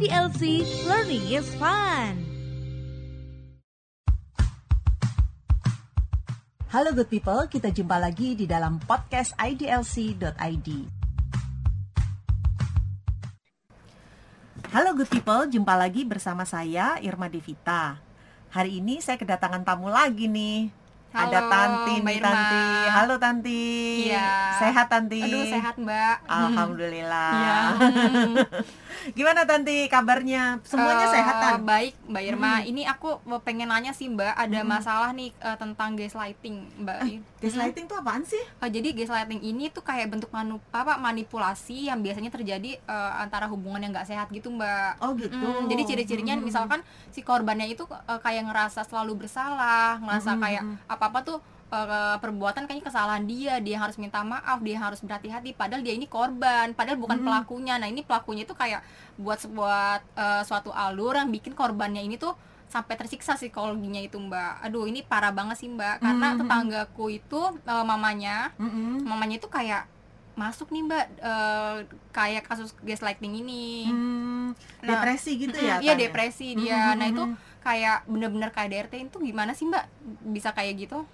IDLC Learning is Fun. Halo good people, kita jumpa lagi di dalam podcast idlc.id. Halo good people, jumpa lagi bersama saya Irma Devita. Hari ini saya kedatangan tamu lagi nih. Halo, Ada Tanti Mbak nih Irma. Tanti. Halo Tanti. Iya. Sehat Tanti. Aduh sehat mbak. Alhamdulillah. Iya. Gimana Tanti kabarnya? Semuanya Eh, sehat kan? Baik mbak Irma. Ini aku pengen nanya sih mbak. Ada masalah nih eh, tentang gaslighting mbak. Gaslighting tuh apaan sih? Eh, jadi gaslighting ini tuh kayak bentuk manu apa manipulasi yang biasanya terjadi eh, antara hubungan yang nggak sehat gitu mbak. Oh gitu. Mm, jadi ciri-cirinya Mm. misalkan si korbannya itu eh, kayak ngerasa selalu bersalah, ngerasa Mm, kayak mm. apa-apa tuh eh, perbuatan kayaknya kesalahan dia, dia harus minta maaf, dia harus berhati-hati padahal dia ini korban, padahal bukan Mm. pelakunya. Nah, ini pelakunya itu kayak buat sebuah eh, suatu alur yang bikin korbannya ini tuh sampai tersiksa psikologinya itu, Mbak. Aduh, ini parah banget sih, Mbak. Karena Mm, mm, tetanggaku itu eh, mamanya Mm-mm. mamanya itu kayak masuk nih mbak eh, kayak kasus gaslighting ini Hmm, Nah, depresi gitu ya? iya ya? depresi dia nah itu kayak bener-bener KDRT itu gimana sih mbak bisa kayak gitu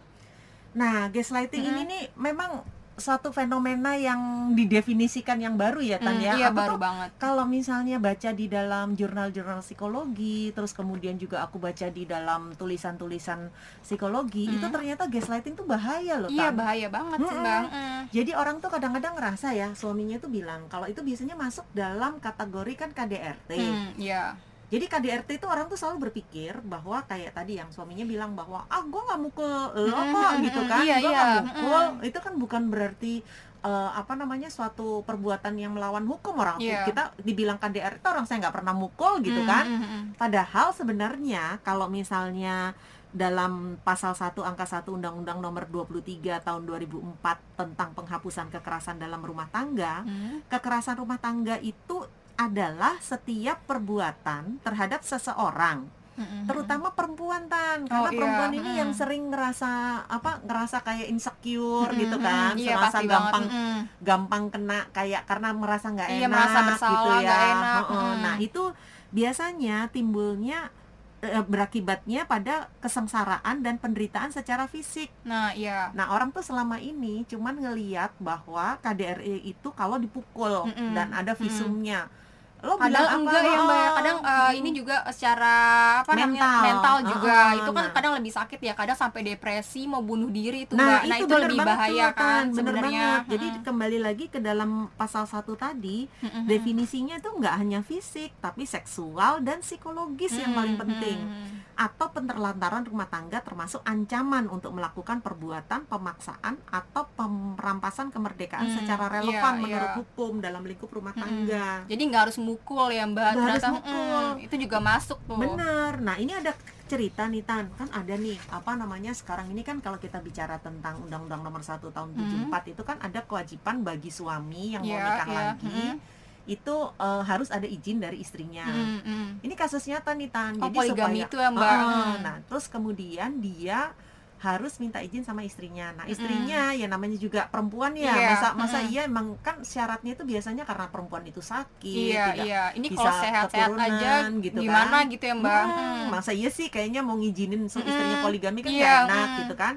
Nah, gaslighting Mm-mm. ini nih memang suatu fenomena yang didefinisikan yang baru ya, Tan Hmm, ya. iya Aku baru tuh banget Kalau misalnya baca di dalam jurnal-jurnal psikologi, terus kemudian juga aku baca di dalam tulisan-tulisan psikologi, Mm. itu ternyata gaslighting tuh bahaya loh, iya Tan. bahaya banget sih Mm-mm. mbak Mm. Jadi orang tuh kadang-kadang ngerasa ya, suaminya tuh bilang kalau itu biasanya masuk dalam kategori kan KDRT. Hmm, iya Jadi KDRT itu orang tuh selalu berpikir bahwa kayak tadi yang suaminya bilang bahwa ah gue nggak mukul lo kok mm, gitu kan, iya, gue iya, nggak mukul. mm. Itu kan bukan berarti eh, apa namanya suatu perbuatan yang melawan hukum orang Iya. kita dibilang KDRT orang saya nggak pernah mukul gitu Mm, kan. mm. Padahal sebenarnya kalau misalnya dalam pasal 1 angka 1 Undang-Undang Nomor 23 tahun 2004 tentang penghapusan kekerasan dalam rumah tangga, Hmm, kekerasan rumah tangga itu adalah setiap perbuatan terhadap seseorang, mm, mm, terutama perempuan tan, karena Oh, iya, perempuan ini mm. yang sering ngerasa apa ngerasa kayak insecure mm, gitu mm, kan, mm. iya merasa gampang banget Mm, gampang kena kayak karena merasa nggak enak Iya, merasa bersalah, gitu ya. enak, mm. Nah itu biasanya timbulnya eh, berakibatnya pada kesengsaraan dan penderitaan secara fisik. nah iya Nah, orang tuh selama ini cuman ngeliat bahwa KDRT itu kalau dipukul Mm-mm. dan ada visumnya. Lo Padahal bilang apa? enggak ya mbak kadang eh, ini mm. juga secara apa namanya Mental. mental juga Heeh, itu kan nah. kadang lebih sakit ya kadang sampai depresi mau bunuh diri itu Nah, mbak nah itu, bener lebih banget bahaya tuh, kan bener sebenarnya banget. Jadi kembali lagi ke dalam pasal satu tadi, Mm-mm. definisinya itu nggak hanya fisik, tapi seksual dan psikologis yang paling penting. Atau penerlantaran rumah tangga termasuk ancaman untuk melakukan perbuatan pemaksaan atau perampasan kemerdekaan Hmm, secara iya, relevan menurut iya. hukum dalam lingkup rumah Mm-mm. tangga. jadi nggak harus mukul ya mbak Nggak harus ternyata mukul. mm, itu juga masuk tuh Bener. Nah ini ada cerita nih Tan, kan ada nih apa namanya sekarang ini kan kalau kita bicara tentang Undang-Undang Nomor 1 tahun 74 itu kan ada kewajiban bagi suami yang mau Iya, nikah iya. lagi itu eh, harus ada izin dari istrinya. Mm, mm. Ini kasus nyata nih Tan. Oh, Jadi poligami supaya itu ya, Mbak. Hmm. Nah, terus kemudian dia harus minta izin sama istrinya. Nah, istrinya ya namanya juga perempuan ya. Iya, Masa masa mm-mm. iya emang kan syaratnya itu biasanya karena perempuan itu sakit, iya tidak iya ini bisa kalau sehat-sehat aja gitu gimana kan. gitu ya mbak Hmm, Mm. masa iya sih kayaknya mau ngizinin istrinya poligami kan nggak enak mm. gitu kan.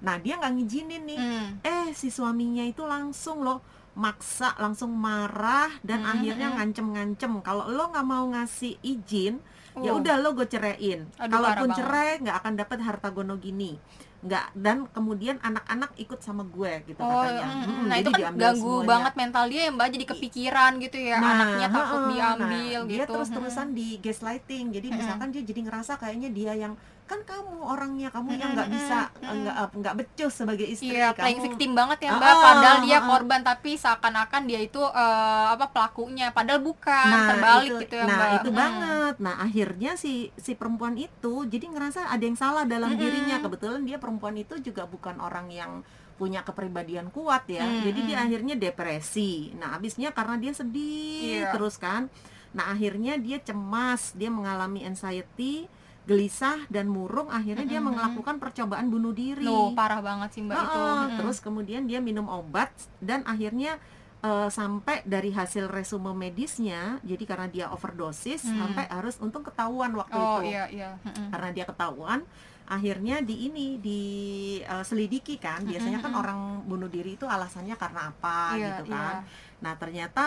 Nah, dia nggak ngizinin nih. Mm. Eh, si suaminya itu langsung loh maksa, langsung marah dan Mm, akhirnya mm. ngancem-ngancem kalau lo nggak mau ngasih izin, ya Uh. udah lo gue ceraiin. Kalaupun cerai nggak akan dapat harta gono gini. Nggak dan kemudian anak-anak ikut sama gue gitu Oh, katanya. mm, Mm-mm, nah jadi itu kan ganggu semuanya. banget mental dia ya mbak jadi kepikiran gitu ya anaknya takut heeh, diambil nah, gitu Dia terus-terusan di gaslighting. Jadi Mm-mm. misalkan dia jadi ngerasa kayaknya dia yang kan kamu orangnya, kamu yang nggak bisa nggak nggak becus sebagai istri. Iya, kamu playing victim banget ya Mbak. Ah, Padahal dia ah, ah. korban tapi seakan-akan dia itu eh, apa pelakunya, padahal bukan, Nah, terbalik itu, gitu ya nah Mbak. itu Mm. banget. Nah akhirnya si si perempuan itu jadi ngerasa ada yang salah dalam Mm-mm. dirinya. Kebetulan dia perempuan itu juga bukan orang yang punya kepribadian kuat ya. Mm-mm. Jadi dia akhirnya depresi. Nah habisnya karena dia sedih Iya. terus kan. Nah akhirnya dia cemas, dia mengalami anxiety, gelisah dan murung. Akhirnya dia Mm-mm. melakukan percobaan bunuh diri. Loh, parah banget sih Mbak itu. Heeh, Mm. terus kemudian dia minum obat dan akhirnya eh, sampai dari hasil resume medisnya, jadi karena dia overdosis Hmm. sampai harus untung ketahuan waktu oh itu. iya iya Mm-mm. Karena dia ketahuan, akhirnya di ini diselidiki kan. Biasanya kan Mm-mm. orang bunuh diri itu alasannya karena apa Iya, gitu kan. iya. Nah, ternyata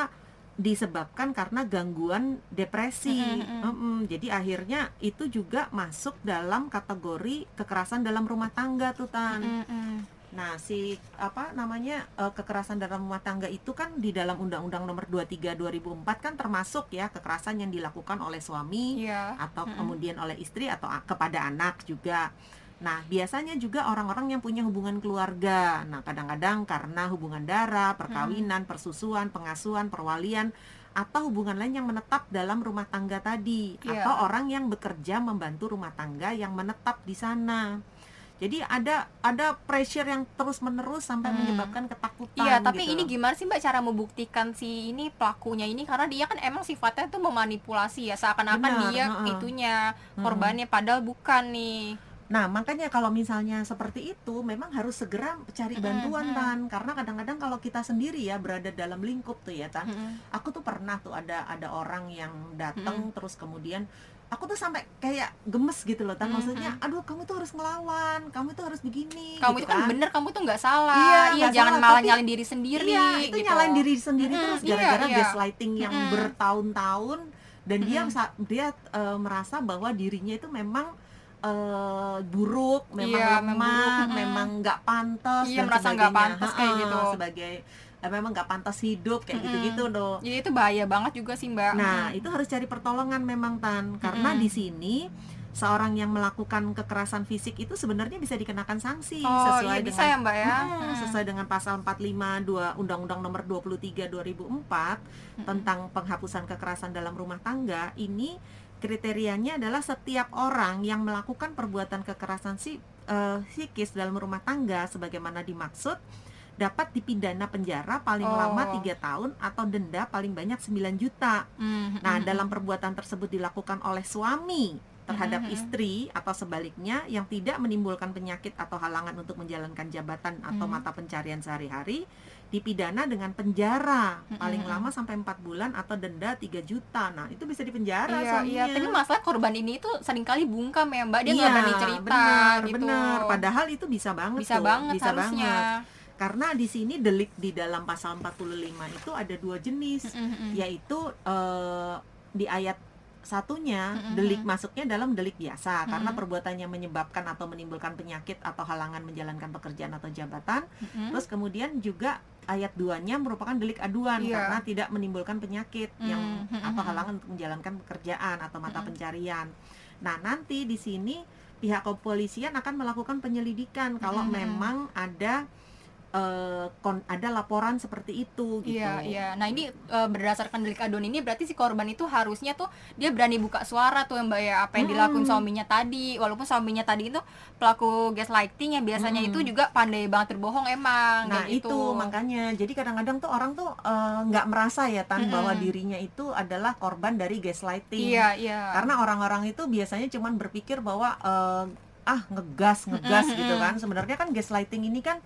disebabkan karena gangguan depresi. Mm-mm, mm-mm. Mm-mm. Jadi akhirnya itu juga masuk dalam kategori kekerasan dalam rumah tangga tuh Tan. Mm-mm. Nah, si apa namanya eh, kekerasan dalam rumah tangga itu kan di dalam Undang-Undang Nomor 23 2004 kan termasuk ya kekerasan yang dilakukan oleh suami iya atau Mm-mm. kemudian oleh istri atau kepada anak juga. Nah, biasanya juga orang-orang yang punya hubungan keluarga. Nah, kadang-kadang karena hubungan darah, perkawinan, persusuan, pengasuhan, perwalian atau hubungan lain yang menetap dalam rumah tangga tadi Iya. atau orang yang bekerja membantu rumah tangga yang menetap di sana. Jadi ada ada pressure yang terus-menerus sampai Hmm. menyebabkan ketakutan Iya, tapi gitu. ini gimana sih Mbak cara membuktikan si ini pelakunya ini karena dia kan emang sifatnya tuh memanipulasi ya seakan-akan dia heeh. itunya Mm-mm. korbannya padahal bukan nih. Nah, makanya kalau misalnya seperti itu memang harus segera cari bantuan mm-mm. Tan karena kadang-kadang kalau kita sendiri ya berada dalam lingkup tuh ya Tan. Mm-mm. Aku tuh pernah tuh ada ada orang yang datang terus kemudian aku tuh sampai kayak gemes gitu loh Tan. Maksudnya, aduh kamu tuh harus ngelawan, kamu tuh harus begini Kamu gitu itu kan bener, kamu tuh nggak salah. Iya, Iya, nggak jangan salah, malah tapi- nyalin diri sendiri. Iya, itu gitu. nyalain diri sendiri Mm-mm, terus iya, gara-gara iya. gaslighting yang Mm-mm. bertahun-tahun dan dia Mm-mm. sa- dia eh, merasa bahwa dirinya itu memang eh, buruk, memang Iya, memang lemah, buruk, mm-mm. memang nggak pantas Iya, dan merasa nggak pantas kayak gitu. Sebagai eh, memang nggak pantas hidup kayak gitu-gitu loh. Jadi itu bahaya banget juga sih Mbak. Nah, itu harus cari pertolongan memang Tan karena Mm-mm. di sini seorang yang melakukan kekerasan fisik itu sebenarnya bisa dikenakan sanksi oh sesuai iya bisa dengan ya Mbak ya. Hmm, Mm. sesuai dengan pasal 45 2 Undang-Undang Nomor 23 2004 tentang penghapusan kekerasan dalam rumah tangga ini kriterianya adalah setiap orang yang melakukan perbuatan kekerasan si, eh, psikis dalam rumah tangga sebagaimana dimaksud dapat dipidana penjara paling Oh. lama tiga tahun atau denda paling banyak 9 juta. Mm, Nah, mm, dalam perbuatan tersebut dilakukan oleh suami terhadap Mhm, mhm. istri atau sebaliknya yang tidak menimbulkan penyakit atau halangan untuk menjalankan jabatan atau Mhm. mata pencarian sehari-hari dipidana dengan penjara paling lama sampai 4 bulan atau denda 3 juta. Nah, itu bisa dipenjara Iya, suaminya. iya. Tapi masalah korban ini tuh sering kali bungkam ya Mbak. Dia Iya, nggak berani cerita benar, gitu. benar. Padahal itu bisa banget bisa tuh, banget bisa harusnya. banget. Karena di sini delik di dalam pasal 45 itu ada dua jenis. Mm, mm, mm. yaitu eh, di ayat satunya Mm-mm. delik masuknya dalam delik biasa karena Mm-mm. perbuatannya menyebabkan atau menimbulkan penyakit atau halangan menjalankan pekerjaan atau jabatan Mm-mm. terus kemudian juga ayat duanya merupakan delik aduan Iya. karena tidak menimbulkan penyakit Mm, yang mm-mm. atau halangan untuk menjalankan pekerjaan atau mata Mm-mm. pencarian nah nanti di sini pihak kepolisian akan melakukan penyelidikan kalau Mm-mm. memang ada eh, kon- ada laporan seperti itu gitu Iya, iya. Nah, ini eh, berdasarkan delik aduan ini berarti si korban itu harusnya tuh dia berani buka suara tuh ya Mbak ya apa yang dilakuin Mm-mm. suaminya tadi. Walaupun suaminya tadi itu pelaku gaslighting yang biasanya Mm-mm. itu juga pandai banget berbohong emang Nah kayak itu gitu. makanya jadi kadang-kadang tuh orang tuh eh, nggak merasa ya tan Mm-mm. bahwa dirinya itu adalah korban dari gaslighting. Iya, iya. Karena orang-orang itu biasanya cuman berpikir bahwa eh, ah ngegas ngegas Mm-mm, gitu mm-mm. kan. Sebenarnya kan gaslighting ini kan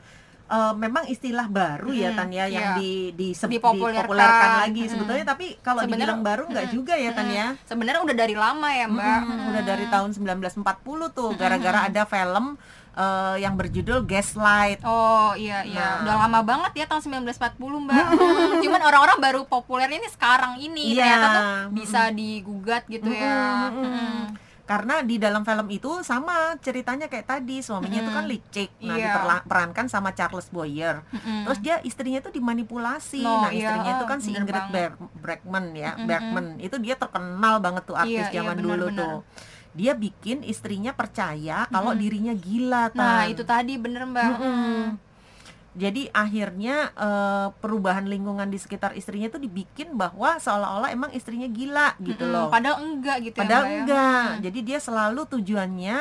eh, memang istilah baru ya tan ya yang iya. di, di Dipopulerkan. dipopulerkan lagi Mm-mm. sebetulnya tapi kalau Sebenarnya- dibilang baru nggak mm-mm, juga ya tan mm-mm. ya. Sebenarnya udah dari lama ya Mbak. Mm-mm, udah dari tahun 1940 tuh Mm-mm. gara-gara ada film eh, yang berjudul Gaslight. Oh iya iya Nah. udah lama banget ya tahun 1940 mbak. Cuman orang-orang baru populer ini sekarang ini Iya. ternyata tuh bisa digugat gitu ya. Mm-mm, mm-mm. Karena di dalam film itu sama ceritanya kayak tadi suaminya itu kan Mm-mm. licik, nah Iya. diperankan sama Charles Boyer. Mm-mm. Terus dia istrinya itu dimanipulasi. No, nah iya, istrinya itu kan si bener Ingrid. Ber- Bergman ya, Mm-mm. Bergman. Itu dia terkenal banget tuh artis Iya, iya, zaman bener, dulu bener. tuh. Dia bikin istrinya percaya kalau Mm-mm. dirinya gila. Nah Tan. itu tadi bener mbak. Mm-mm. Jadi akhirnya eh, perubahan lingkungan di sekitar istrinya itu dibikin bahwa seolah-olah emang istrinya gila gitu Mm-mm. loh. Padahal enggak gitu Padahal ya mbak ya. enggak. Mm. Jadi dia selalu tujuannya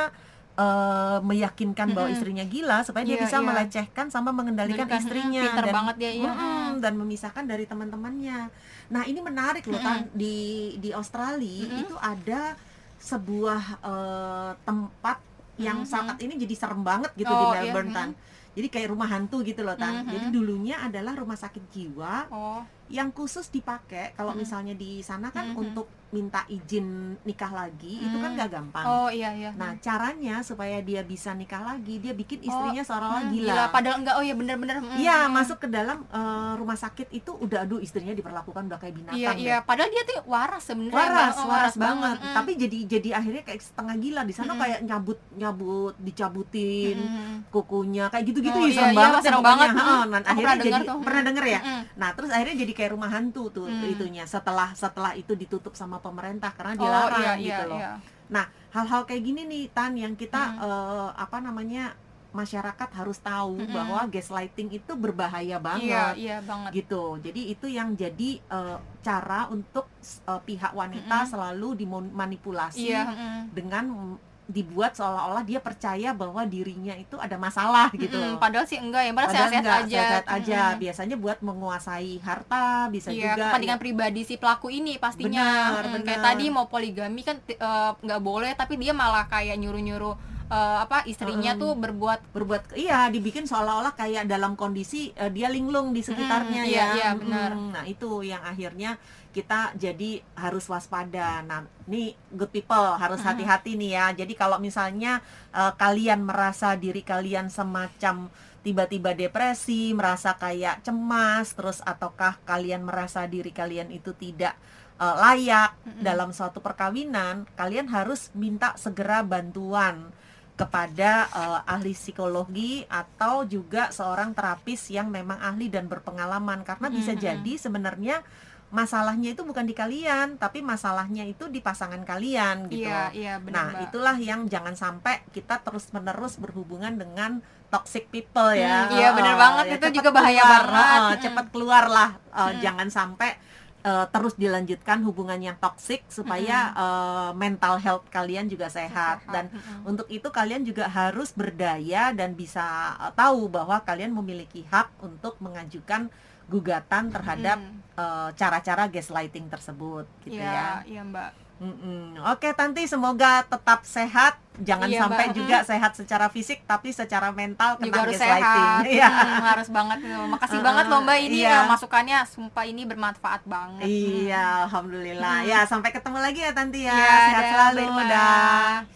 eh, meyakinkan bahwa istrinya gila supaya dia Iya, bisa iya. melecehkan sama mengendalikan istrinya mm, pinter dan banget dia, iya. Mm-mm, dan memisahkan dari teman-temannya. Nah, ini menarik loh kan di di Australia Mm-mm. itu ada sebuah eh, tempat yang Mm-mm. saat ini jadi serem banget gitu di Oh, iya, Melbourne mm-mm. Tan. Jadi kayak rumah hantu gitu loh, Tan. Mhm. Jadi dulunya adalah rumah sakit jiwa Oh, yang khusus dipakai kalau Mhm. misalnya di sana kan Mhm. untuk minta izin nikah lagi itu kan gak gampang. oh iya iya. Nah, caranya supaya dia bisa nikah lagi, dia bikin istrinya seolah-olah Hmm, gila. Padahal enggak. Oh iya bener-bener. hmm, Iya, hmm. masuk ke dalam eh, rumah sakit itu udah aduh istrinya diperlakukan udah kayak binatang. Iya deh. iya. Padahal dia tuh waras sebenarnya. Waras. Oh, waras banget. Hmm. Tapi jadi jadi akhirnya kayak setengah gila di sana Mm-mm. kayak nyabut nyabut dicabutin Hmm. kukunya kayak gitu-gitu Oh, ih, iya, serem iya, banget serem banget. Heeh, Mm. nah, akhirnya pernah jadi dengar tuh. pernah denger ya? Hmm. Nah, terus akhirnya jadi kayak rumah hantu tuh Hmm. itunya setelah setelah itu ditutup sama pemerintah karena Oh dilarang iya gitu iya loh. iya. Nah, hal-hal kayak gini nih Tan yang kita Hmm. eh, apa namanya masyarakat harus tahu Mm-mm. bahwa gaslighting itu berbahaya Iya banget iya banget. gitu. Jadi itu yang jadi eh, cara untuk eh, pihak wanita Mm-mm. selalu dimanipulasi Iya. hmm. dengan dibuat seolah-olah dia percaya bahwa dirinya itu ada masalah gitu. Mm-mm, Padahal sih enggak ya, padahal sehat-sehat aja. sehat-sehat aja. Mm-mm. Biasanya buat menguasai harta, bisa Iya, juga kepentingan pribadi si pelaku ini pastinya. Benar, Mm, Kayak benar. tadi mau poligami kan eh, nggak boleh, tapi dia malah kayak nyuruh-nyuruh eh, apa istrinya Mm. tuh berbuat berbuat iya dibikin seolah-olah kayak dalam kondisi eh, dia linglung di sekitarnya Mm, ya. iya, iya, benar. Mm, Nah, itu yang akhirnya kita jadi harus waspada. Nah, nih good people harus Mm. hati-hati nih ya. Jadi kalau misalnya eh, kalian merasa diri kalian semacam tiba-tiba depresi, merasa kayak cemas, terus ataukah kalian merasa diri kalian itu tidak layak Mm-mm. dalam suatu perkawinan, kalian harus minta segera bantuan kepada eh, ahli psikologi atau juga seorang terapis yang memang ahli dan berpengalaman karena bisa Mm-mm. jadi sebenarnya masalahnya itu bukan di kalian tapi masalahnya itu di pasangan kalian gitu. iya iya benar Nah, Mbak. itulah yang jangan sampai kita terus-menerus berhubungan dengan toxic people ya. Hmm, iya, bener Heeh, banget. Itu cepet juga bahaya keluar, banget. heeh, Mm. Cepet keluar lah. Eh, Mm. Jangan sampai eh, terus dilanjutkan hubungan yang toxic supaya eh, mental health kalian juga sehat. Dan Mm-mm. untuk itu kalian juga harus berdaya dan bisa eh, tahu bahwa kalian memiliki hak untuk mengajukan gugatan terhadap Mm. eh, cara-cara gaslighting tersebut gitu ya. Iya, iya Mbak. Mm-mm. Oke Tanti semoga tetap sehat jangan Iya, sampai Mbak. juga sehat secara fisik tapi secara mental kena juga harus sehat Iya. Hmm, harus banget makasih Uh-uh, banget loh mbak ini iya. eh, masukannya sumpah ini bermanfaat banget Iya, alhamdulillah. Hmm. Ya, sampai ketemu lagi ya Tanti ya. Iya, Sehat selalu. Dah.